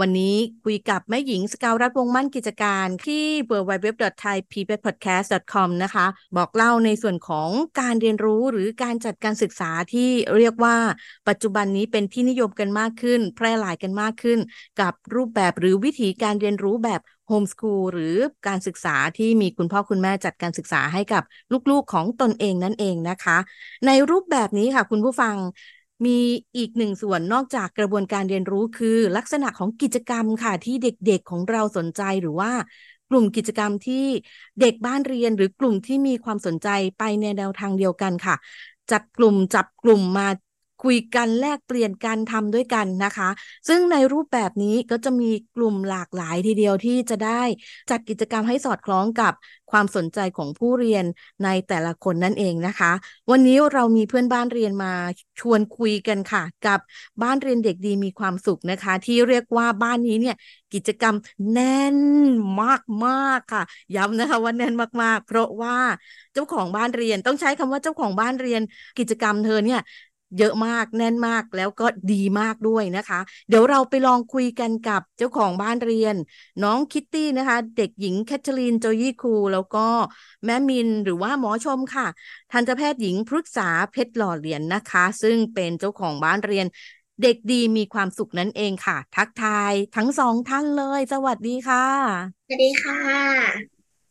วันนี้คุยกับแม่หญิงสกาวรัฐวงมั่นกิจการที่ www.thaipbspodcast.com นะคะ บอกเล่าในส่วนของการเรียนรู้หรือการจัดการศึกษาที่เรียกว่า ปัจจุบันนี้เป็นที่นิยมกันมากขึ้น แพร่หลายกันมากขึ้น กับรูปแบบหรือวิธีการเรียนรู้แบบโฮมสคูลหรือการศึกษาที่มีคุณพ่อคุณแม่จัดการศึกษาให้กับลูกๆของตนเองนั่นเองนะคะ ในรูปแบบนี้ค่ะคุณผู้ฟัง มีอีกหนึ่งส่วนนอกจากกระบวนการเรียนรู้คือลักษณะของกิจกรรมค่ะที่เด็กๆของเราสนใจหรือว่ากลุ่มกิจกรรมที่เด็กบ้านเรียนหรือกลุ่มที่มีความสนใจไปในแนวทางเดียวกันค่ะ จัดกลุ่มจับกลุ่มมา คุยกันแลกเปลี่ยนกันทำด้วยกันนะคะ ซึ่งในรูปแบบนี้ก็จะมีกลุ่มหลากหลายทีเดียวที่จะได้จัดกิจกรรมให้สอดคล้องกับความสนใจของผู้เรียนในแต่ละคนนั่นเองนะคะ วันนี้เรามีเพื่อนบ้านเรียนมาชวนคุยกันค่ะ กับบ้านเรียนเด็กดีมีความสุขนะคะ ที่เรียกว่าบ้านนี้เนี่ยกิจกรรมแน่นมากๆค่ะ ย้ำนะคะว่าแน่นมากๆ เพราะว่าเจ้าของบ้านเรียนต้องใช้คำว่าเจ้าของบ้านเรียนกิจกรรมเธอเนี่ย เยอะมากแน่นมากแล้วก็ดีมากด้วยนะคะ เดี๋ยวเราไปลองคุยกันกับเจ้าของบ้านเรียน น้องคิตตี้นะคะ เด็กหญิงแคทเธอรีนโจยี่คูแล้วก็แม่มินหรือว่าหมอชมค่ะ ทันตแพทย์หญิงพฤกษาเพชรหล่อเหรียญนะคะ ซึ่งเป็นเจ้าของบ้านเรียน เด็กดีมีความสุขนั่นเองค่ะ ทักทายทั้งสองท่านเลย สวัสดีค่ะสวัสดีค่ะ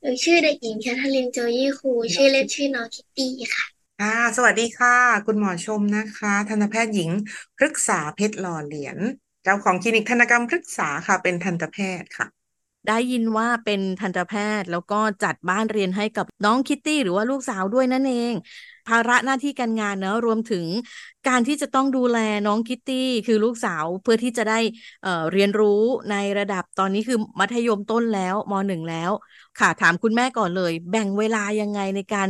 หนูชื่อเด็กหญิงแคทเธอรีนโจยี่คูชื่อเล่นชื่อน้องคิตตี้ค่ะ ค่ะ สวัสดีค่ะ คุณหมอชมนะคะ ทันตแพทย์หญิงพฤกษาเพชรหล่อเหรียญเจ้าของคลินิกทันตกรรมพฤกษาค่ะ เป็นทันตแพทย์ค่ะ ได้ยินว่าเป็นทันตแพทย์แล้วก็จัดบ้านเรียนให้กับน้องคิตตี้หรือว่าลูกสาวด้วยนั่นเอง ภาระหน้าที่การงานเนอะรวมถึงการที่จะต้องดูแลน้องคิตตี้คือลูกสาวเพื่อที่จะได้เอ่อเรียนรู้ในระดับตอนนี้คือมัธยมต้นแล้วมหนึ่งแล้ว ค่ะถามคุณแม่ก่อนเลย แบ่งเวลายังไงในการ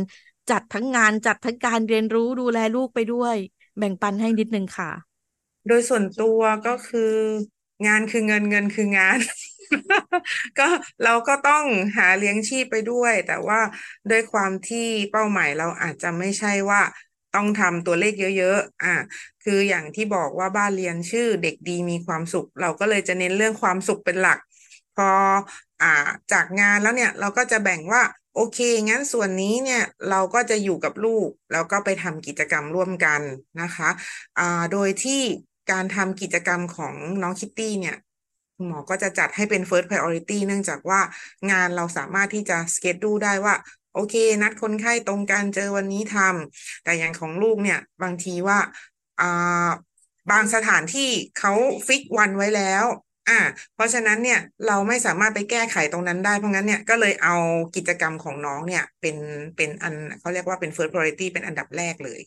จัดทั้งงานจัดทั้งการเรียนรู้ดูแลลูกไปด้วย แบ่งปันให้นิดนึงค่ะ โดยส่วนตัวก็คืองานคือเงินเงินคืองาน ก็เราก็ต้องหาเลี้ยงชีพไปด้วย แต่ว่าด้วยความที่เป้าหมายเราอาจจะไม่ใช่ว่าต้องทำตัวเลขเยอะๆ อะ คืออย่างที่บอกว่าบ้านเรียนชื่อเด็กดีมีความสุข เราก็เลยจะเน้นเรื่องความสุขเป็นหลัก พออ่าจากงานแล้วเนี่ยเราก็จะแบ่งว่า โอเค งั้นส่วนนี้เนี่ยเราก็จะอยู่กับลูก แล้วก็ไปทำกิจกรรมร่วมกันนะคะอ่าโดยที่การทำกิจกรรมของน้องคิตตี้เนี่ยหมอก็จะจัดให้เป็น first priority เนื่องจากว่างานเราสามารถที่จะสเกจดูได้ว่า โอเค นัดคนไข้ตรงกันเจอวันนี้ทำแต่อย่างของลูกเนี่ยบางทีว่าอ่าบางสถานที่เขาฟิกวันไว้แล้ว อ่า เพราะฉะนั้นเนี่ยเราไม่สามารถไปแก้ไขตรงนั้นได้ เพราะงั้นเนี่ยก็เลยเอากิจกรรมของน้องเนี่ยเป็นเป็นอันเขาเรียกว่าเป็น first priority เป็นอันดับแรกเลย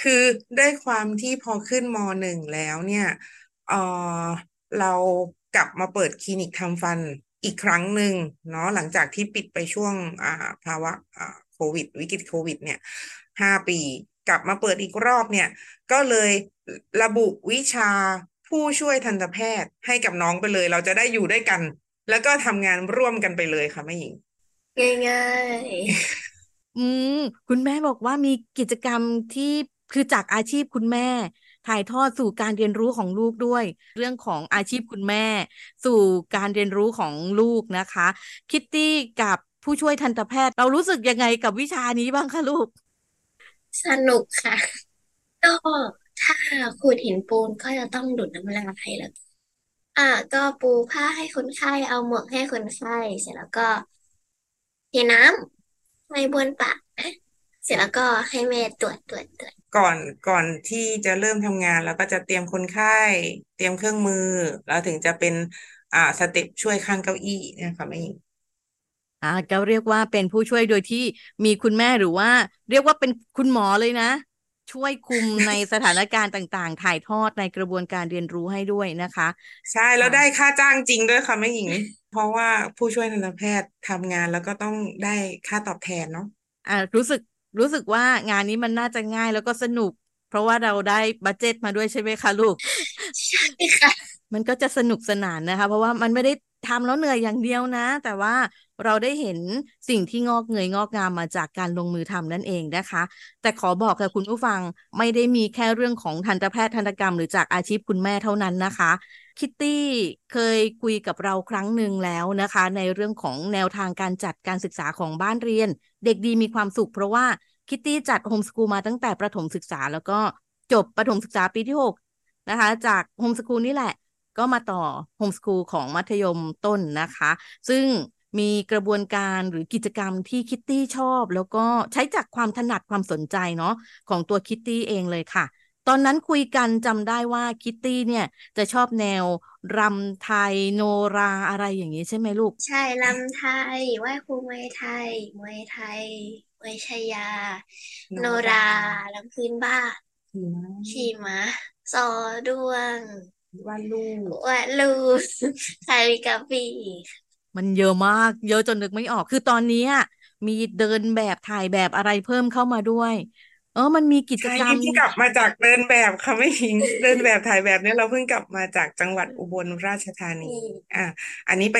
คือด้วยความที่พอขึ้นมหนึ่งแล้วเนี่ยเออเรากลับมาเปิดคลินิกทำฟันอีกครั้งหนึ่งเนาะหลังจากที่ปิดไปช่วงอ่าภาวะอ่าโควิด วิกฤตโควิด เนี่ยห้าปีกลับมาเปิดอีกรอบเนี่ย ก็เลยระบุวิชา ผู้ช่วยทันตแพทย์ให้กับน้องไปเลย เราจะได้อยู่ด้วยกัน แล้วก็ทำงานร่วมกันไปเลยค่ะแม่หญิง ง่ายอืม คุณแม่บอกว่ามีกิจกรรมที่คือจากอาชีพคุณแม่ ถ่ายทอดสู่การเรียนรู้ของลูกด้วย เรื่องของอาชีพคุณแม่ สู่การเรียนรู้ของลูกนะคะ คิตตี้กับผู้ช่วยทันตแพทย์ เรารู้สึกยังไงกับวิชานี้บ้างคะลูกๆสนุกค่ะก็ ถ้าขูดหินปูนก็จะต้องดูดน้ำลายแล้ว อ่า ก็ปูผ้าให้คนไข้เอาหมวกให้คนไข้เสร็จแล้วก็เทน้ำในบนปากนะเสร็จแล้วก็ให้แม่ตรวจตรวจตรวจก่อนก่อนที่จะเริ่มทำงานเราก็จะเตรียมคนไข้ เตรียมเครื่องมือ แล้วถึงจะเป็นอ่าสเต็ปช่วยข้างเก้าอี้เนะคะแม่หญิงอ่าก็เรียกว่าเป็นผู้ช่วยโดยที่มีคุณแม่หรือว่า เรียกว่าเป็นคุณหมอเลยนะ ช่วยคุมในสถานการณ์ต่าง ๆ ถ่ายทอดในกระบวนการเรียนรู้ให้ด้วยนะคะ ใช่แล้วได้ค่าจ้างจริงด้วยค่ะแม่หญิงพราะว่าผู้ช่วยทันตแพทย์ทำงานแล้วก็ต้องได้ค่าตอบแทนเนาะอ่ารู้สึกรู้สึกว่างานนี้มันน่าจะง่ายแล้วก็สนุก เพราะว่าเราได้บัตเจ็ตมาด้วยใช่ไหมคะลูกใช่ค่ะมันก็จะสนุกสนานนะคะ เพราะว่ามันไม่ได้ทำแล้วเหนื่อยอย่างเดียวนะ แต่ว่า เราได้เห็นสิ่งที่งอกเงยงอกงามมาจากการลงมือทำนั่นเองนะคะ แต่ขอบอกค่ะคุณผู้ฟังไม่ได้มีแค่เรื่องของทันตแพทย์ทันตกรรมหรือจากอาชีพคุณแม่เท่านั้นนะคะคิตตี้เคยคุยกับเราครั้งหนึ่งแล้วนะคะ ในเรื่องของแนวทางการจัดการศึกษาของบ้านเรียน เด็กดีมีความสุขเพราะว่าคิตตี้จัด homeschool มาตั้งแต่ประถมศึกษา แล้วก็จบประถมศึกษาปีที่6นะคะ จาก homeschool นี่แหละ ก็มาต่อ homeschool ของมัธยมต้นนะคะ ซึ่ง มีกระบวนการหรือกิจกรรมที่คิตตี้ชอบ แล้วก็ใช้จากความถนัดความสนใจเนาะของตัวคิตตี้เองเลยค่ะ ตอนนั้นคุยกันจำได้ว่าคิตตี้เนี่ยจะชอบแนวรำไทยโนราอะไรอย่างนี้ใช่ไหมลูก ใช่รำไทยไหว้ครูมวยไทยมวยไทยมวยชยา โนราลำพื้นบ้านขี่ม้าซอด้วงวาดรูปวาดรูปคาลิกราฟี มันเยอะมาก เยอะจนนึกไม่ออก คือตอนนี้มีเดินแบบถ่ายแบบอะไรเพิ่มเข้ามาด้วย เออ มันมีกิจกรรมที่กลับมาจากเดินแบบค่ะไม่หิงเดินแบบถ่ายแบบเนี้เราเพิ่งกลับมาจากจังหวัดอุบลราชธานีอ่าอันนี้ไป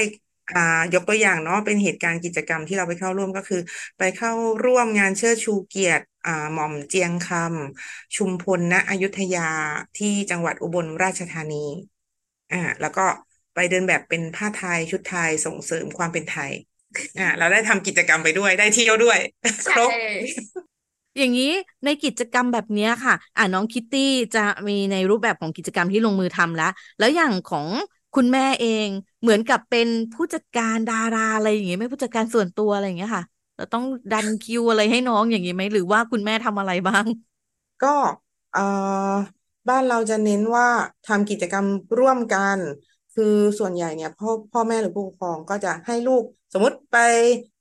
อ่ายกตัวอย่างเนาะเป็นเหตุการณ์กิจกรรมที่เราไปเข้าร่วมก็คือ ไปเข้าร่วมงานเชิดชูเกียรติอ่าหม่อมเจียงคำชุมพลณอยุธยาที่จังหวัดอุบลราชธานีอ่าแล้วก็ ไปเดินแบบเป็นผ้าไทยชุดไทยส่งเสริมความเป็นไทยอ่าเราได้ทำกิจกรรมไปด้วยได้เที่ยวด้วยครบอย่างนี้ในกิจกรรมแบบนี้ค่ะ อ่าน้องคิตตี้จะมีในรูปแบบของกิจกรรมที่ลงมือทำแล้ว แล้วอย่างของคุณแม่เองเหมือนกับเป็นผู้จัดการดาราอะไรอย่างเงี้ยไม่ผู้จัดการส่วนตัวอะไรอย่างเงี้ยค่ะเราต้องดันคิวอะไรให้น้องอย่างงี้ไหมหรือว่าคุณแม่ทำอะไรบ้าง ก็เอ่อบ้านเราจะเน้นว่าทำกิจกรรมร่วมกัน คือส่วนใหญ่เนี่ยพ่อพ่อแม่หรือผู้ปกครองก็จะให้ลูก สมมติไป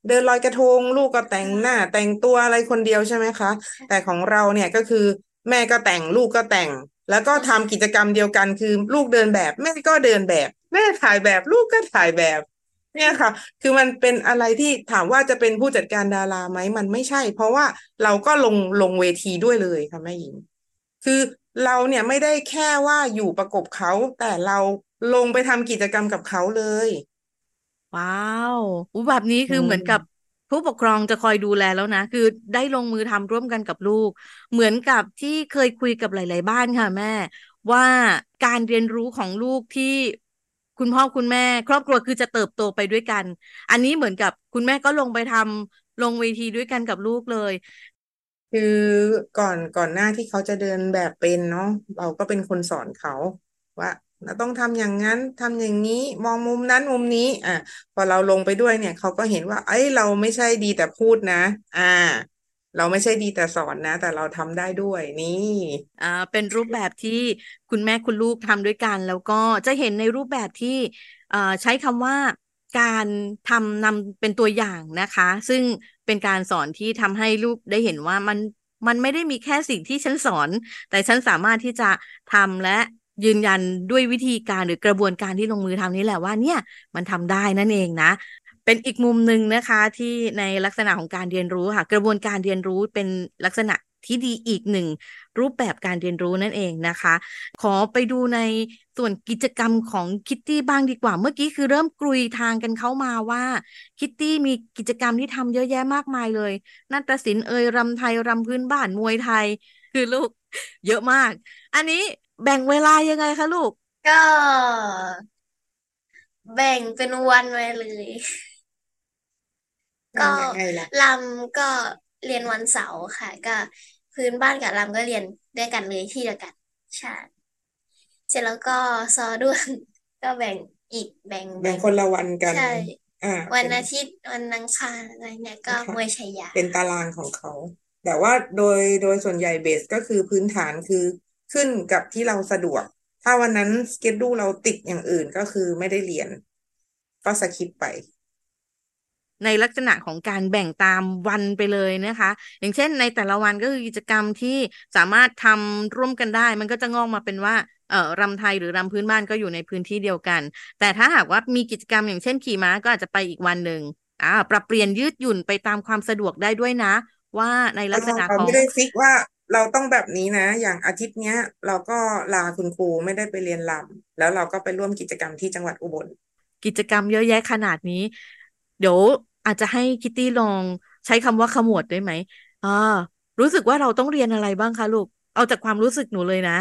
เดินลอยกระทง ลูกก็แต่งหน้า แต่งตัวอะไรคนเดียวใช่ไหมคะ แต่ของเราเนี่ยก็คือแม่ก็แต่งลูกก็แต่ง แล้วก็ทำกิจกรรมเดียวกันคือลูกเดินแบบ แม่ก็เดินแบบ แม่ถ่ายแบบลูกก็ถ่ายแบบ เนี่ยค่ะ คือมันเป็นอะไรที่ถามว่าจะเป็นผู้จัดการดาราไหมมันไม่ใช่ เพราะว่าเราก็ลงลงเวทีด้วยเลยค่ะแม่หญิง คือเราเนี่ยไม่ได้แค่ว่าอยู่ประกบเขาแต่เรา ลงไปทำกิจกรรมกับเขาเลย ว้าวอุแบบนี้คือเหมือนกับผู้ปกครองจะคอยดูแลแล้วนะ คือได้ลงมือทำร่วมกันกับลูก เหมือนกับที่เคยคุยกับหลาย ๆ บ้านค่ะแม่ ว่าการเรียนรู้ของลูกที่คุณพ่อคุณแม่ ครอบครัวคือจะเติบโตไปด้วยกัน อันนี้เหมือนกับคุณแม่ก็ลงไปทำลงเวทีด้วยกันกับลูกเลยคือก่อนก่อนหน้าที่เขาจะเดินแบบเป็นเนาะเราก็เป็นคนสอนเขาว่าเรา ต้องทำอย่างนั้นทำอย่างนี้มองมุมนั้นมุมนี้ อะ พอเราลงไปด้วยเนี่ย เขาก็เห็นว่า เอ้ยเราไม่ใช่ดีแต่พูดนะ อ่า เราไม่ใช่ดีแต่สอนนะ แต่เราทำได้ด้วยนี่อ่าเป็นรูปแบบที่คุณแม่คุณลูกทำด้วยกัน แล้วก็จะเห็นในรูปแบบที่อ่าใช้คำว่าการทำนำเป็นตัวอย่างนะคะ ซึ่งเป็นการสอนที่ทำให้ลูกได้เห็นว่ามันมันไม่ได้มีแค่สิ่งที่ฉันสอน แต่ฉันสามารถที่จะทำและ ยืนยันด้วยวิธีการหรือกระบวนการที่ลงมือทำนี้แหละว่าเนี่ยมันทำได้นั่นเองนะ เป็นอีกมุมหนึ่งนะคะที่ในลักษณะของการเรียนรู้ค่ะ กระบวนการเรียนรู้เป็นลักษณะที่ดีอีกหนึ่งรูปแบบการเรียนรู้นั่นเองนะคะ ขอไปดูในส่วนกิจกรรมของคิตตี้บ้างดีกว่า เมื่อกี้คือเริ่มกลุยทางกันเข้ามาว่า คิตตี้มีกิจกรรมที่ทำเยอะแยะมากมายเลยนาฏศิลป์เอ่ยรำไทยรำพื้นบ้านมวยไทย คือลูกเยอะมาก อันนี้ แบ่งเวลายังไงคะลูก ก็แบ่งเป็นวันไว้เลย ก็ลำก็เรียนวันเสาร์ค่ะ ก็พื้นบ้านกับลำก็เรียนด้วยกันเลยที่เดียวกันใช่เสร็จแล้วก็ซอด้วงก็แบ่งอีกแบ่งแบ่งคนละวันกัน ใช่วันอาทิตย์วันอังคารอะไรเนี่ยก็มวยชัยยา เป็นตารางของเขา แต่ว่าโดยโดยส่วนใหญ่เบสก็คือพื้นฐานคือ ขึ้นกับที่เราสะดวก ถ้าวันนั้นสเกจดูเราติดอย่างอื่นก็คือไม่ได้เรียน ก็สคิปไป ในลักษณะของการแบ่งตามวันไปเลยนะคะ อย่างเช่น ในแต่ละวันก็คือกิจกรรมที่สามารถทำร่วมกันได้ มันก็จะงอกมาเป็นว่าเอ่อรำไทยหรือรำพื้นบ้านก็อยู่ในพื้นที่เดียวกัน แต่ถ้าหากว่ามีกิจกรรมอย่างเช่นขี่ม้าก็อาจจะไปอีกวันหนึ่งอ่าปรับเปลี่ยนยืดหยุ่นไปตามความสะดวกได้ด้วยนะ ว่าในลักษณะเราของไม่ได้ฟิกว่า เราต้องแบบนี้นะ อย่างอาทิตย์เนี้ย เราก็ลาคุณครูไม่ได้ไปเรียนรำแล้วเราก็ไปร่วมกิจกรรมที่จังหวัดอุบล กิจกรรมเยอะแยะขนาดนี้ เดี๋ยวอาจจะให้คิตตี้ลองใช้คำว่าขมวดได้ไหมอ่ารู้สึกว่าเราต้องเรียนอะไรบ้างคะลูก เอาจากความรู้สึกหนูเลยนะ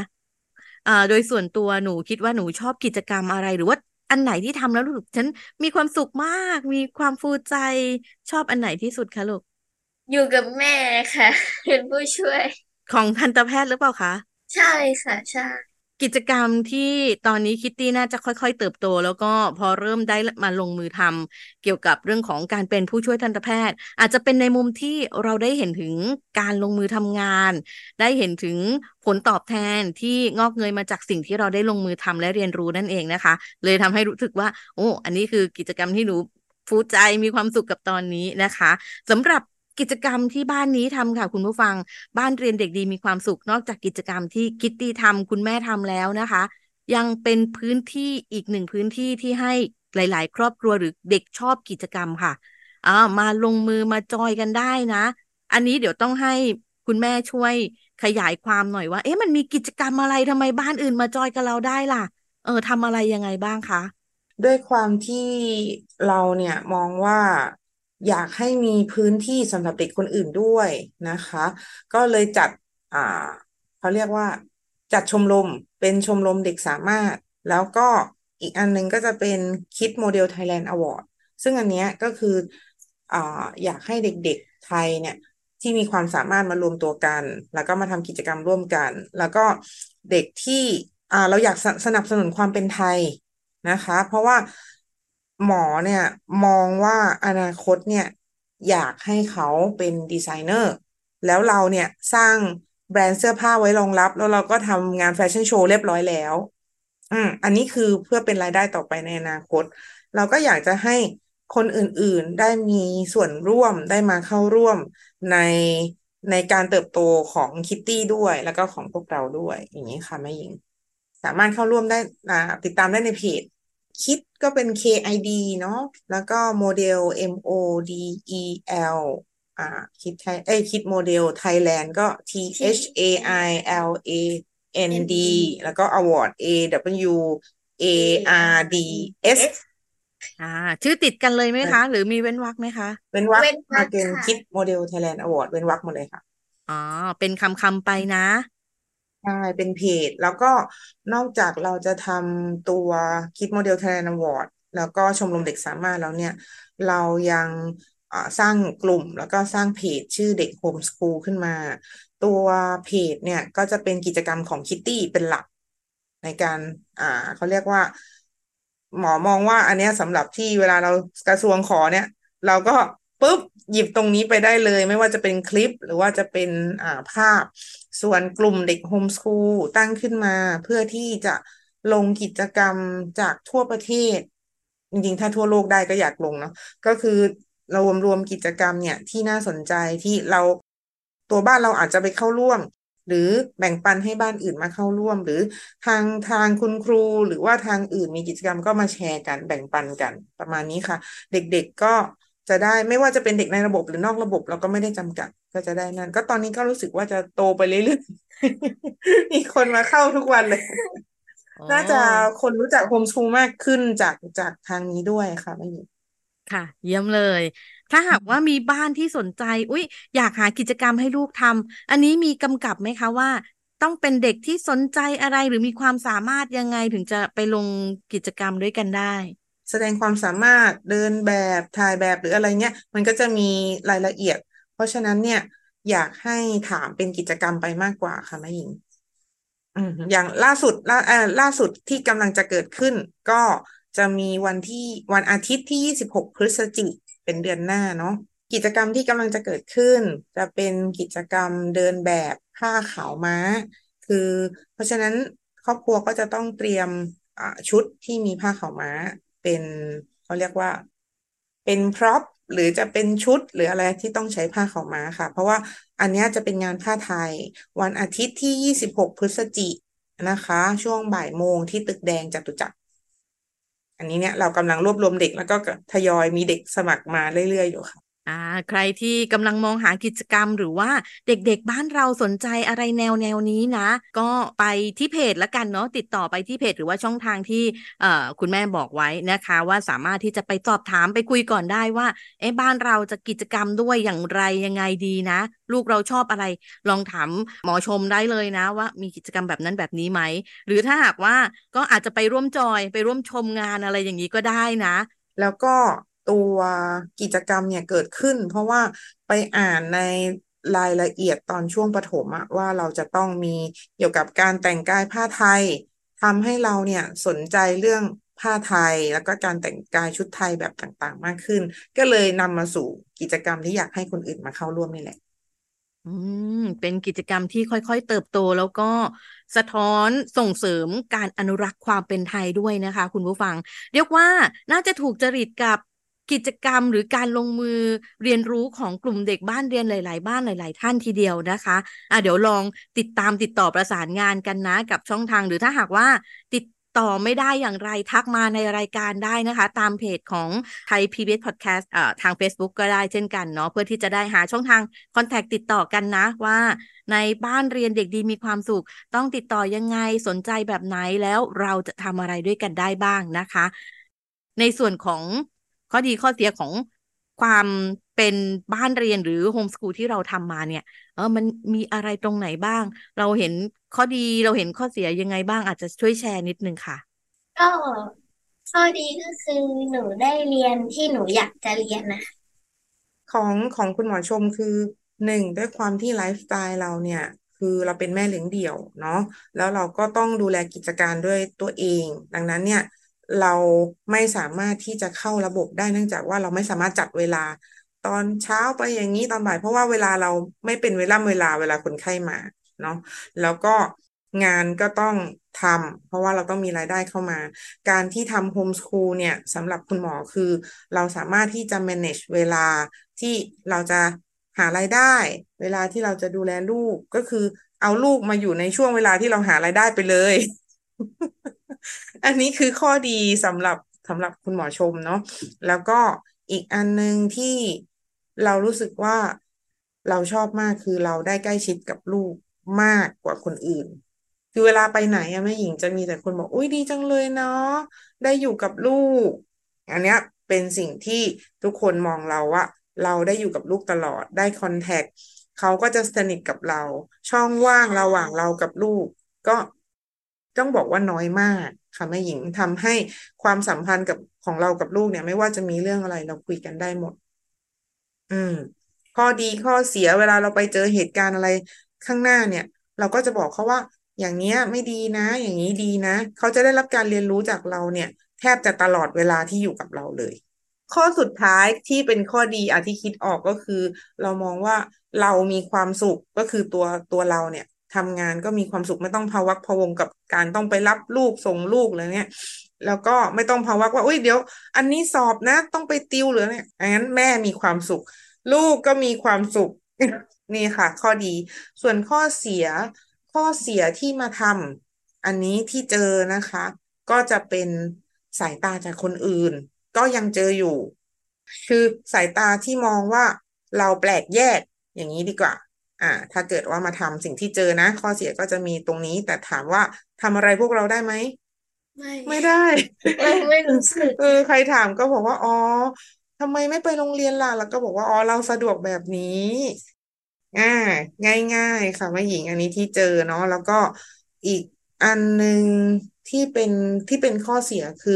อ่าโดยส่วนตัวหนูคิดว่าหนูชอบกิจกรรมอะไรหรือว่าอันไหนที่ทำแล้วรู้สึกฉันมีความสุขมาก มีความฟูใจชอบอันไหนที่สุดคะลูก อยู่กับแม่ค่ะ เป็นผู้ช่วย ของทันตแพทย์หรือเปล่าคะ ใช่ค่ะใช่ กิจกรรมที่ตอนนี้คิตตี้น่าจะค่อย ๆ เติบโต แล้วก็พอเริ่มได้มาลงมือทำเกี่ยวกับเรื่องของการเป็นผู้ช่วยทันตแพทย์ อาจจะเป็นในมุมที่เราได้เห็นถึงการลงมือทำงาน ได้เห็นถึงผลตอบแทนที่งอกเงยมาจากสิ่งที่เราได้ลงมือทำและเรียนรู้นั่นเองนะคะ เลยทำให้รู้สึกว่า โอ้ อันนี้คือกิจกรรมที่หนูฟูใจมีความสุขกับตอนนี้นะคะสำหรับ กิจกรรมที่บ้านนี้ทำค่ะ คุณผู้ฟังบ้านเรียนเด็กดีมีความสุข นอกจากกิจกรรมที่คิตตี้ทำคุณแม่ทำแล้วนะคะ ยังเป็นพื้นที่อีกหนึ่งพื้นที่ที่ให้หลาย ๆ ครอบครัวหรือเด็กชอบกิจกรรมค่ะอ่ามาลงมือมาจอยกันได้นะ อันนี้เดี๋ยวต้องให้คุณแม่ช่วยขยายความหน่อยว่า เอ๊ะมันมีกิจกรรมอะไรทำไมบ้านอื่นมาจอยกับเราได้ล่ะ เออทำอะไรยังไงบ้างคะด้วยความที่เราเนี่ยมองว่า อยากให้มีพื้นที่สำหรับเด็กคนอื่นด้วยนะคะ ก็เลยจัดอ่าเขาเรียกว่า จัดชมรมเป็นชมรมเด็กสามารถ แล้วก็อีกอันหนึงก็จะเป็นคิดโมเดล Thailand Award ซึ่งอันเนี้ยก็คืออ่าอยากให้เด็กๆไทยเนี่ยที่มีความสามารถมารวมตัวกัน แล้วก็มาทำกิจกรรมร่วมกัน แล้วก็เด็กที่อ่าเราอยากสสนับสนุนความเป็นไทยนะคะ เพราะว่า หมอเนี่ยมองว่าอนาคตเนี่ยอยากให้เขาเป็นดีไซเนอร์ แล้วเราเนี่ยสร้างแบรนด์เสื้อผ้าไว้รองรับ แล้วเราก็ทำงานแฟชั่นโชว์เรียบร้อยแล้ว อืมอันนี้คือเพื่อเป็นรายได้ต่อไปในอนาคต เราก็อยากจะให้คนอื่นๆได้มีส่วนร่วมได้มาเข้าร่วมในในการเติบโตของคิตตี้ด้วย แล้วก็ของพวกเราด้วย อย่างนี้ค่ะแม่หญิง สามารถเข้าร่วมได้ติดตามได้ในเพจ Kid ก็เป็น KID เนาะแล้วก็โมเดล M O D E L อ่า Kid ไทยเอ้ย Kid Model Thailand ก็ T H A I L A N D แล้วก็ Awards A W A R D S อ่าชื่อติดกันเลยไหมคะ หรือมีเว้นวรรคไหมคะ เว้นวรรคเว้นวรรคเป็นค่ะคิดโมเดลไทยแลนด์อวอร์ดเว้นวรรคหมดเลยค่ะอ๋อเป็นคำคำๆไปนะ ใช่เป็นเพจ แล้วก็นอกจากเราจะทำตัวคิดโมเดล Thailand Award แล้วก็ชมรมเด็กสามารถแล้วเนี่ย เรายังสร้างกลุ่มแล้วก็สร้างเพจชื่อเด็กโฮมส o ูลขึ้นมา ตัวเพจเนี่ยก็จะเป็นกิจกรรมของคิตตี้เป็นหลักในการอ่าเขาเรียกว่า หมอมองว่า อันเนี้ยสำหรับที่เวลาเรากระทรวงขอเนี่ย เราก็ปุ๊บหยิบตรงนี้ไปได้เลย ไม่ว่าจะเป็นคลิปหรือว่าจะเป็นอ่าภาพ ส่วนกลุ่มเด็กโฮมส o ูลตั้งขึ้นมา เพื่อที่จะลงกิจกรรมจากทั่วประเทศ จริงๆ ถ้าทั่วโลกได้ก็อยากลงเนาะก็คือเรารวมรวมกิจกรรมเนี่ยที่น่าสนใจที่เราตัวบ้านเราอาจจะไปเข้าร่วม หรือแบ่งปันให้บ้านอื่นมาเข้าร่วม หรือทางทางคุณครูหรือว่าทางอื่นมีกิจกรรมก็มาแชร์กันแบ่งปันกันประมาณนี้ค่ะ เด็กๆก็ จะได้ไม่ว่าจะเป็นเด็กในระบบหรือนอกระบบ เราก็ไม่ได้จำกัดก็จะได้นั่น ก็ตอนนี้ก็รู้สึกว่าจะโตไปเรื่อยๆมีคนมาเข้าทุกวันเลยอ๋อน่าจะคนรู้จักโฮมส o ูลมากขึ้นจากจากทางนี้ด้วยค่ะแม่หญิงค่ะ เยี่ยมเลย ถ้าหากว่ามีบ้านที่สนใจ อุ๊ย อยากหากิจกรรมให้ลูกทำอันนี้มีกำกับไหมคะว่า ต้องเป็นเด็กที่สนใจอะไรหรือมีความสามารถยังไงถึงจะไปลงกิจกรรมด้วยกันได้ แสดงความสามารถเดินแบบถ่ายแบบหรืออะไรเงี้ย มันก็จะมีรายละเอียด เพราะฉะนั้นเนี่ย อยากให้ถามเป็นกิจกรรมไปมากกว่าค่ะแม่หญิงอืมอย่างล่าสุดล่าเอ่อล่าสุดที่กำลังจะเกิดขึ้น ก็จะมีวันที่วันอาทิตย์ที่ 26 พฤศจิกเป็นเดือนหน้าเนาะกิจกรรมที่กำลังจะเกิดขึ้น จะเป็นกิจกรรมเดินแบบผ้าขาวม้า คือ เพราะฉะนั้นครอบครัวก็จะต้องเตรียมอ่าชุดที่มีผ้าขาวม้า เป็นเขาเรียกว่าเป็นพร็อพหรือจะเป็นชุดหรืออะไรที่ต้องใช้ผ้าขาวม้าค่ะ เพราะว่าอันนี้จะเป็นงานผ้าไทย วันอาทิตย์ที่ 26 พฤศจิกนะคะ ช่วงบ่ายโมงที่ตึกแดงจตุจักร อันนี้เนี่ยเรากำลังรวบรวมเด็กแล้วก็ทยอยมีเด็กสมัครมาเรื่อยๆอยู่ค่ะ อ่า ใครที่กำลังมองหากิจกรรมหรือว่าเด็กๆบ้านเราสนใจอะไรแนวแนวนี้นะ ก็ไปที่เพจละกันเนาะติดต่อไปที่เพจหรือว่าช่องทางที่เอ่อคุณแม่บอกไว้นะคะ ว่าสามารถที่จะไปสอบถามไปคุยก่อนได้ว่าเอ๊ะบ้านเราจะกิจกรรมด้วยอย่างไรยังไงดีนะ ลูกเราชอบอะไร ลองถามหมอชมได้เลยนะ ว่ามีกิจกรรมแบบนั้นแบบนี้ไหมหรือถ้าหากว่าก็อาจจะไปร่วมจอยไปร่วมชมงานอะไรอย่างนี้ก็ได้นะ แล้วก็ ตัวกิจกรรมเนี่ยเกิดขึ้น เพราะว่าไปอ่านในรายละเอียดตอนช่วงประถมอะว่าเราจะต้องมีเกี่ยวกับการแต่งกายผ้าไทยทำให้เราเนี่ยสนใจเรื่องผ้าไทยแล้วก็การแต่งกายชุดไทยแบบต่างๆ มากขึ้น ก็เลยนำมาสู่กิจกรรมที่อยากให้คนอื่นมาเข้าร่วมนี่แหละ อืม เป็นกิจกรรมที่ค่อยๆ เติบโตแล้วก็สะท้อนส่งเสริมการอนุรักษ์ความเป็นไทยด้วยนะคะ คุณผู้ฟัง เรียกว่าน่าจะถูกจริตกับ กิจกรรมหรือการลงมือเรียนรู้ของกลุ่มเด็กบ้านเรียนหลาย ๆ บ้านหลาย ๆ ท่านทีเดียวนะคะอะเดี๋ยวลองติดตามติดต่อประสานงานกันนะกับช่องทางหรือถ้าหากว่าติดต่อไม่ได้อย่างไรทักมาในรายการได้นะคะ ตามเพจของไทย PBS Podcast เอ่อทาง Facebook ก็ได้เช่นกันเนาะเพื่อที่จะได้หาช่องทางคอนแทคติดต่อกันนะว่า ในบ้านเรียนเด็กดีมีความสุข ต้องติดต่อยังไงสนใจแบบไหนแล้วเราจะทำอะไรด้วยกันได้บ้างนะคะ ในส่วนของ ข้อดีข้อเสียของความเป็นบ้านเรียนหรือโฮมสกูลที่เราทำมาเนี่ย เออมันมีอะไรตรงไหนบ้าง เราเห็นข้อดีเราเห็นข้อเสียยังไงบ้างอาจจะช่วยแชร์นิดนึงค่ะ ก็ข้อดีก็คือหนูได้เรียนที่หนูอยากจะเรียนนะของของคุณหมอชมคือหนึ่งด้วยความที่ไลฟ์สไตล์เราเนี่ย คือเราเป็นแม่เลี้ยงเดี่ยวเนาะแล้วเราก็ต้องดูแลกิจการด้วยตัวเอง ดังนั้นเนี่ย เราไม่สามารถที่จะเข้าระบบได้เนื่องจากว่าเราไม่สามารถจัดเวลา ตอนเช้าไปอย่างนี้ตอนบ่าย เพราะว่าเวลาเราไม่เป็นเวลาเวลาเวลาคนไข้มาเนาะแล้วก็งานก็ต้องทำเพราะว่าเราต้องมีรายได้เข้ามา การที่ทำ homeschool เนี่ยสำหรับคุณหมอคือ เราสามารถที่จะ manage เวลาที่เราจะหารายได้ เวลาที่เราจะดูแลลูกก็คือเอาลูกมาอยู่ในช่วงเวลาที่เราหารายได้ไปเลย อันนี้คือข้อดีสำหรับสำหรับคุณหมอชมเนาะแล้วก็อีกอันหนึ่งที่เรารู้สึกว่าเราชอบมากคือเราได้ใกล้ชิดกับลูกมากกว่าคนอื่น คือเวลาไปไหนอะแม่หญิงจะมีแต่คนบอกอุ้ยดีจังเลยเนาะได้อยู่กับลูก อันเนี้ยเป็นสิ่งที่ทุกคนมองเราว่า เราได้อยู่กับลูกตลอดได้คอนแทคเขาก็จะสนิทกับเรา ช่องว่างระหว่างเรากับลูก ก็ ต้องบอกว่าน้อยมากค่ะแม่หญิงทำให้ความสัมพันธ์กับของเรากับลูกเนี่ย ไม่ว่าจะมีเรื่องอะไรเราคุยกันได้หมด อืม ข้อดีข้อเสียเวลาเราไปเจอเหตุการณ์อะไรข้างหน้าเนี่ย เราก็จะบอกเขาว่า อย่างเนี้ยไม่ดีนะ อย่างนี้ดีนะ เขาจะได้รับการเรียนรู้จากเราเนี่ย แทบจะตลอดเวลาที่อยู่กับเราเลยข้อสุดท้ายที่เป็นข้อดีอาที่คิดออกก็คือ เรามองว่าเรามีความสุขก็คือตัวตัวเราเนี่ย ทำงานก็มีความสุขไม่ต้องภาวักพวงกับการต้องไปรับลูกส่งลูกอะไรเนี่ยแล้วก็ไม่ต้องภาวักว่าอุ้ยเดี๋ยว อันนี้สอบนะต้องไปติวหรือเนี่ยงั้นแม่มีความสุข ลูกก็มีความสุขนี่ค่ะ ข้อดี ส่วนข้อเสียข้อเสียที่มาทำอันนี้ที่เจอนะคะ ก็จะเป็นสายตาจากคนอื่น ก็ยังเจออยู่ คือสายตาที่มองว่าเราแปลกแยกอย่างนี้ดีกว่า อ่าถ้าเกิดว่ามาทำสิ่งที่เจอนะ ข้อเสียก็จะมีตรงนี้ แต่ถามว่าทำอะไรพวกเราได้ไหมไม่ไม่ได้ไม่ไม่รู้สึกเออใครถามก็บอกว่าอ๋อทำไมไม่ไปโรงเรียนล่ะแล้วก็บอกว่าอ๋อเราสะดวกแบบนี้อ่าง่าย ๆ ค่ะแม่หญิงอันนี้ที่เจอเนาะแล้วก็อีกอันหนึ่งที่เป็นที่เป็นข้อเสียคือ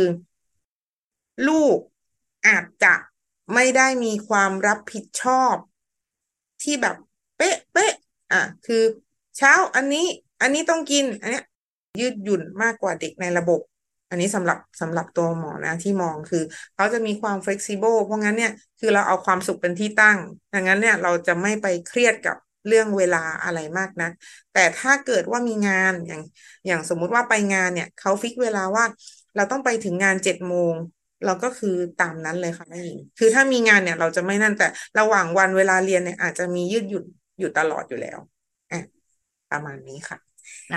ลูกอาจจะไม่ได้มีความรับผิดชอบที่แบบ เป๊ะเป๊ะอะคือเช้าอันนี้อันนี้ต้องกิน อันเนี้ยยืดหยุ่นมากกว่าเด็กในระบบ อันนี้สำหรับสำหรับตัวหมอนะที่มองคือเขาจะมีความ flexible เพราะงั้นเนี่ยคือเราเอาความสุขเป็นที่ตั้งดังนั้นเนี่ยเราจะไม่ไปเครียดกับเรื่องเวลาอะไรมากนะแต่ถ้าเกิดว่ามีงานอย่างอย่างสมมุติว่าไปงานเนี่ยเขาฟิกเวลาว่าเราต้องไปถึงงานเจ็ดโมงเราก็คือตามนั้นเลยค่ะแม่หญิง คือถ้ามีงานเนี่ยเราจะไม่นั่นแต่ระหว่างวันเวลาเรียนเนี่ยอาจจะมียืดหยุ่น อยู่ตลอดอยู่แล้วอะประมาณนี้ค่ะอ่า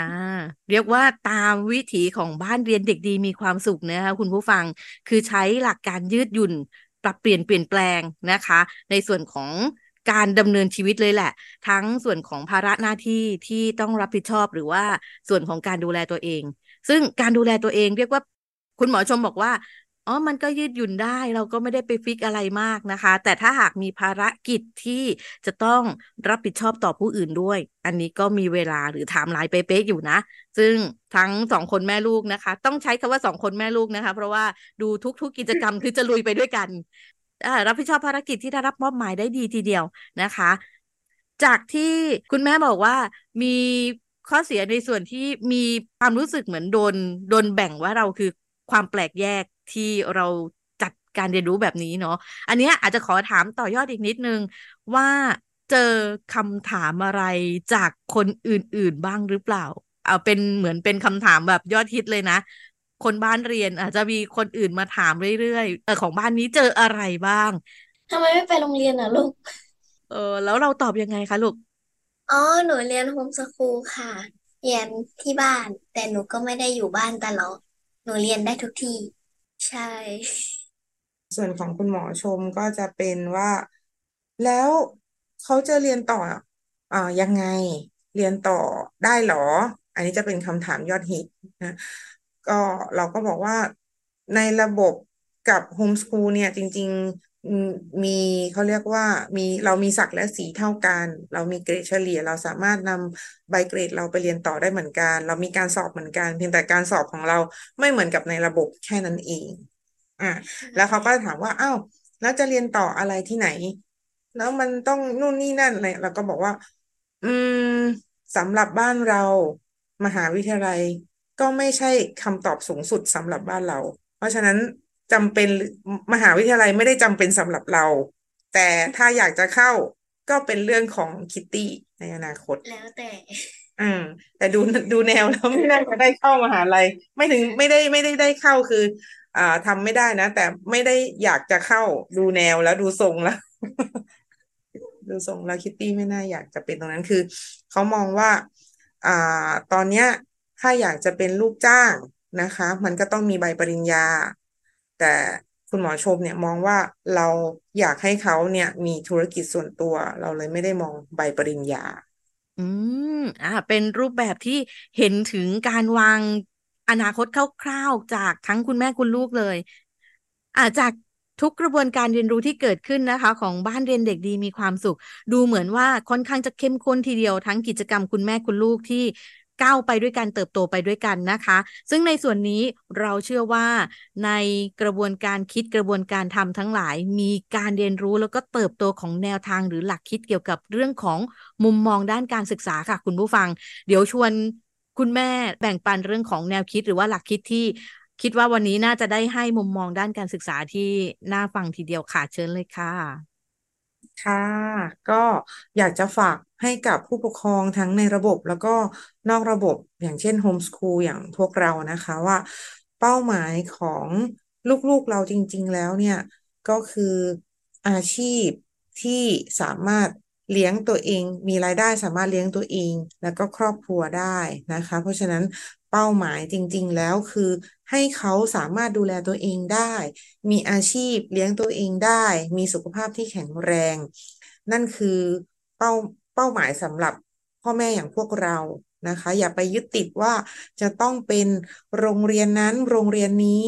เรียกว่าตามวิถีของบ้านเรียนเด็กดีมีความสุขนะคะคุณผู้ฟังคือใช้หลักการยืดหยุ่น ปรับเปลี่ยนเปลี่ยนแปลงนะคะ ในส่วนของการดำเนินชีวิตเลยแหละ ทั้งส่วนของภาระหน้าที่ที่ต้องรับผิดชอบหรือว่าส่วนของการดูแลตัวเอง ซึ่งการดูแลตัวเองเรียกว่าคุณหมอชมบอกว่า อ๋อ มันก็ยืดหยุ่นได้ เราก็ไม่ได้ไปฟิกอะไรมากนะคะ แต่ถ้าหากมีภารกิจที่จะต้องรับผิดชอบต่อผู้อื่นด้วย อันนี้ก็มีเวลาหรือไทม์ไลน์เป๊ะๆอยู่นะ ซึ่งทั้งสองคนแม่ลูกนะคะ ต้องใช้คำว่าสองคนแม่ลูกนะคะ เพราะว่าดูทุกๆกิจกรรมคือจะลุยไปด้วยกันรับผิดชอบภารกิจที่ได้รับมอบหมายได้ดีทีเดียวนะคะ จากที่คุณแม่บอกว่ามีข้อเสียในส่วนที่มีความรู้สึกเหมือนโดนโดนแบ่งว่าเราคือความแปลกแยก ที่เราจัดการเรียนรู้แบบนี้เนาะอันนี้อาจจะขอถามต่อยอดอีกนิดนึง ว่าเจอคำถามอะไรจากคนอื่นๆบ้างหรือเปล่า เอาเป็นเหมือนเป็นคำถามแบบยอดฮิตเลยนะ คนบ้านเรียนอาจจะมีคนอื่นมาถามเรื่อยๆเออของบ้านนี้เจออะไรบ้างทำไมไม่ไปโรงเรียนอะลูก เออ แล้วเราตอบยังไงคะลูก อ๋อ หนูเรียนโฮมสคูลค่ะ เรียนที่บ้าน แต่หนูก็ไม่ได้อยู่บ้านตลอด หนูเรียนได้ทุกที่ ใช่ ส่วนของคุณหมอชมก็จะเป็นว่าแล้วเขาจะเรียนต่ออ่ายังไงเรียนต่อได้หรอ อันนี้จะเป็นคำถามยอดฮิตนะก็เราก็บอกว่าในระบบกับโฮมสคูลเนี่ย จริงๆ มีเขาเรียกว่ามีเรามีศักดิ์และสีเท่ากัน เรามีเกรดเฉลี่ย เราสามารถนำใบเกรดเราไปเรียนต่อได้เหมือนกัน เรามีการสอบเหมือนกัน เพียงแต่การสอบของเราไม่เหมือนกับในระบบแค่นั้นเองอะแล้วเขาก็ถามว่าอ้าวแล้วจะเรียนต่ออะไรที่ไหน แล้วมันต้องนู่นนี่นั่นอะไรเราก็บอกว่า อืมสำหรับบ้านเรา มหาวิทยาลัยก็ไม่ใช่คำตอบสูงสุดสำหรับบ้านเรา เพราะฉะนั้น จำเป็นมหาวิทยาลัยไม่ได้จำเป็นสำหรับเรา แต่ถ้าอยากจะเข้าก็เป็นเรื่องของคิตตี้ในอนาคต แล้วแต่อืมแต่ดูดูแนวแล้วไม่น่าจะได้เข้ามหาลัยไม่ถึงไม่ได้ไม่ได้ได้เข้าคือ อ่าทำไม่ได้นะ แต่ไม่ได้อยากจะเข้าดูแนวแล้วดูทรงแล้วดูทรงแล้วคิตตี้ไม่น่าอยากจะเป็นตรงนั้นคือเขามองว่า อ่า ตอนเนี้ย ถ้าอยากจะเป็นลูกจ้างนะคะ มันก็ต้องมีใบปริญญา แต่คุณหมอชมเนี่ยมองว่าเราอยากให้เขาเนี่ยมีธุรกิจส่วนตัว เราเลยไม่ได้มองใบปริญญา อืมอ่าเป็นรูปแบบที่เห็นถึงการวางอนาคตคร่าวๆจากทั้งคุณแม่คุณลูกเลยอ่าจากทุกกระบวนการเรียนรู้ที่เกิดขึ้นนะคะ ของบ้านเรียนเด็กดีมีความสุข ดูเหมือนว่าค่อนข้างจะเข้มข้นทีเดียวทั้งกิจกรรมคุณแม่คุณลูกที่ ก้าวไปด้วยกันเติบโตไปด้วยกันนะคะ ซึ่งในส่วนนี้เราเชื่อว่าในกระบวนการคิดกระบวนการทำทั้งหลาย มีการเรียนรู้แล้วก็เติบโตของแนวทางหรือหลักคิดเกี่ยวกับเรื่องของมุมมองด้านการศึกษาค่ะ คุณผู้ฟัง เดี๋ยวชวนคุณแม่แบ่งปันเรื่องของแนวคิดหรือว่าหลักคิดที่คิดว่าวันนี้น่าจะได้ให้มุมมองด้านการศึกษาที่น่าฟังทีเดียวค่ะเชิญเลยค่ะ ค่ะ ก็อยากจะฝากให้กับผู้ปกครองทั้งในระบบแล้วก็นอกระบบอย่างเช่นโฮมสคูลอย่างพวกเรานะคะว่าเป้าหมายของลูกๆเราจริง ๆ แล้วเนี่ย ก็คืออาชีพที่สามารถเลี้ยงตัวเอง มีรายได้สามารถเลี้ยงตัวเอง แล้วก็ครอบครัวได้นะคะ เพราะฉะนั้นเป้าหมายจริง ๆ แล้วคือ ให้เขาสามารถดูแลตัวเองได้ มีอาชีพเลี้ยงตัวเองได้ มีสุขภาพที่แข็งแรง นั่นคือเป้าเป้าหมายสำหรับพ่อแม่อย่างพวกเรานะคะ อย่าไปยึดติดว่าจะต้องเป็นโรงเรียนนั้นโรงเรียนนี้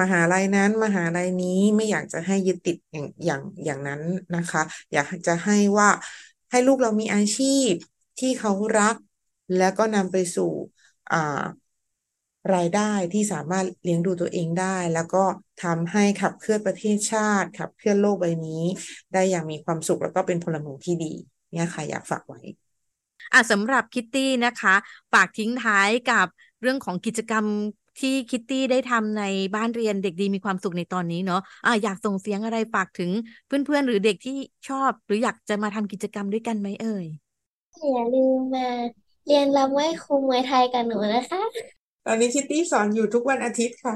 มหาลัยนั้น มหาลัยนี้ไม่อยากจะให้ยึดติดอย่างอย่างอย่างนั้นนะคะ อยากจะให้ว่าให้ลูกเรามีอาชีพที่เขารัก แล้วก็นำไปสู่ รายได้ที่สามารถเลี้ยงดูตัวเองได้ แล้วก็ทำให้ขับเคลื่อนประเทศชาติ ขับเคลื่อนโลกใบนี้ ได้อย่างมีความสุขแล้วก็เป็นพลเมืองที่ดีเนี่ยค่ะอยากฝากไว้อะสำหรับคิตตี้นะคะฝากทิ้งท้ายกับเรื่องของกิจกรรมที่คิตตี้ได้ทำในบ้านเรียนเด็กดีมีความสุขในตอนนี้เนาะอะอยากส่งเสียงอะไรฝากถึงเพื่อนๆ หรือเด็กที่ชอบ หรืออยากจะมาทำกิจกรรมด้วยกันไหมเอ่ยอย่าลืมมาเรียนรำไหว้ครูมวยไทยกับหนูนะคะ ตอนนี้คิตตี้สอนอยู่ทุกวันอาทิตย์ค่ะ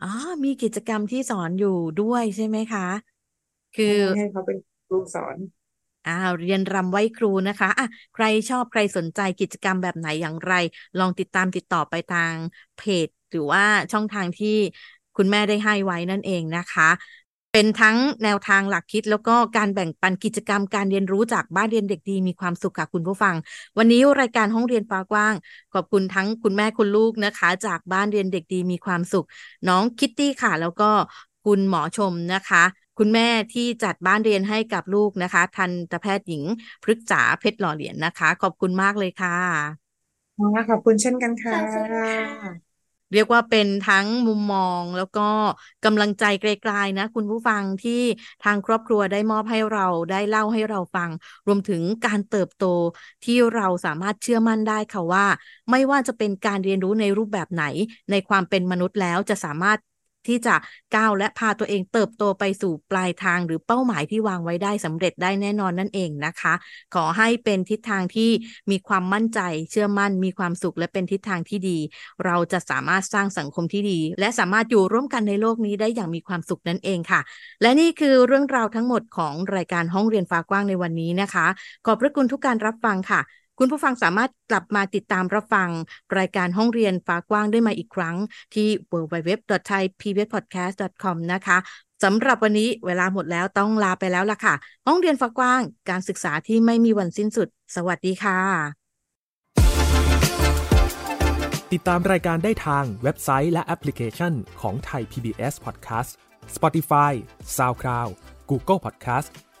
อ๋อมีกิจกรรมที่สอนอยู่ด้วยใช่ไหมคะ คือให้เขาเป็นครูสอนอ่าเรียนรำไหว้ครูนะคะอะใครชอบใครสนใจกิจกรรมแบบไหนอย่างไร ลองติดตามติดต่อไปทางเพจ หรือว่าช่องทางที่คุณแม่ได้ให้ไว้นั่นเองนะคะ เป็นทั้งแนวทางหลักคิด แล้วก็การแบ่งปันกิจกรรมการเรียนรู้จากบ้านเรียนเด็กดีมีความสุขค่ะคุณผู้ฟัง วันนี้รายการห้องเรียนฟ้ากว้าง ขอบคุณทั้งคุณแม่คุณลูกนะคะ จากบ้านเรียนเด็กดีมีความสุข น้องคิตตี้ค่ะ แล้วก็คุณหมอชมนะคะ คุณแม่ที่จัดบ้านเรียนให้กับลูกนะคะ ทันตแพทย์หญิงพฤกษาเพชรหล่อเหรียญนะคะ ขอบคุณมากเลยค่ะขอบคุณเช่นกันขค่ะอบคุณค่ะ เรียกว่าเป็นทั้งมุมมองแล้วก็กำลังใจไกลๆนะคุณผู้ฟังที่ทางครอบครัวได้มอบให้เราได้เล่าให้เราฟัง รวมถึงการเติบโตที่เราสามารถเชื่อมั่นได้ค่ะว่า ไม่ว่าจะเป็นการเรียนรู้ในรูปแบบไหน ในความเป็นมนุษย์แล้วจะสามารถ ที่จะก้าวและพาตัวเองเติบโตไปสู่ปลายทางหรือเป้าหมายที่วางไว้ได้สำเร็จได้แน่นอนนั่นเองนะคะ ขอให้เป็นทิศทางที่มีความมั่นใจ เชื่อมั่น มีความสุขและเป็นทิศทางที่ดี เราจะสามารถสร้างสังคมที่ดี และสามารถอยู่ร่วมกันในโลกนี้ได้อย่างมีความสุขนั่นเองค่ะ และนี่คือเรื่องราวทั้งหมดของรายการห้องเรียนฟ้ากว้างในวันนี้นะคะ ขอบพระคุณทุกการรับฟังค่ะ คุณผู้ฟังสามารถกลับมาติดตามรับฟัง รายการห้องเรียนฟ้ากว้างได้มาอีกครั้งที่ www.thaipbspodcast.com นะคะสำหรับวันนี้เวลาหมดแล้วต้องลาไปแล้วล่ะค่ะ ห้องเรียนฟ้ากว้าง การศึกษาที่ไม่มีวันสิ้นสุด สวัสดีค่ะ ติดตามรายการได้ทางเว็บไซต์และแอปพลิเคชันของไทย PBS Podcast Spotify SoundCloud Google Podcast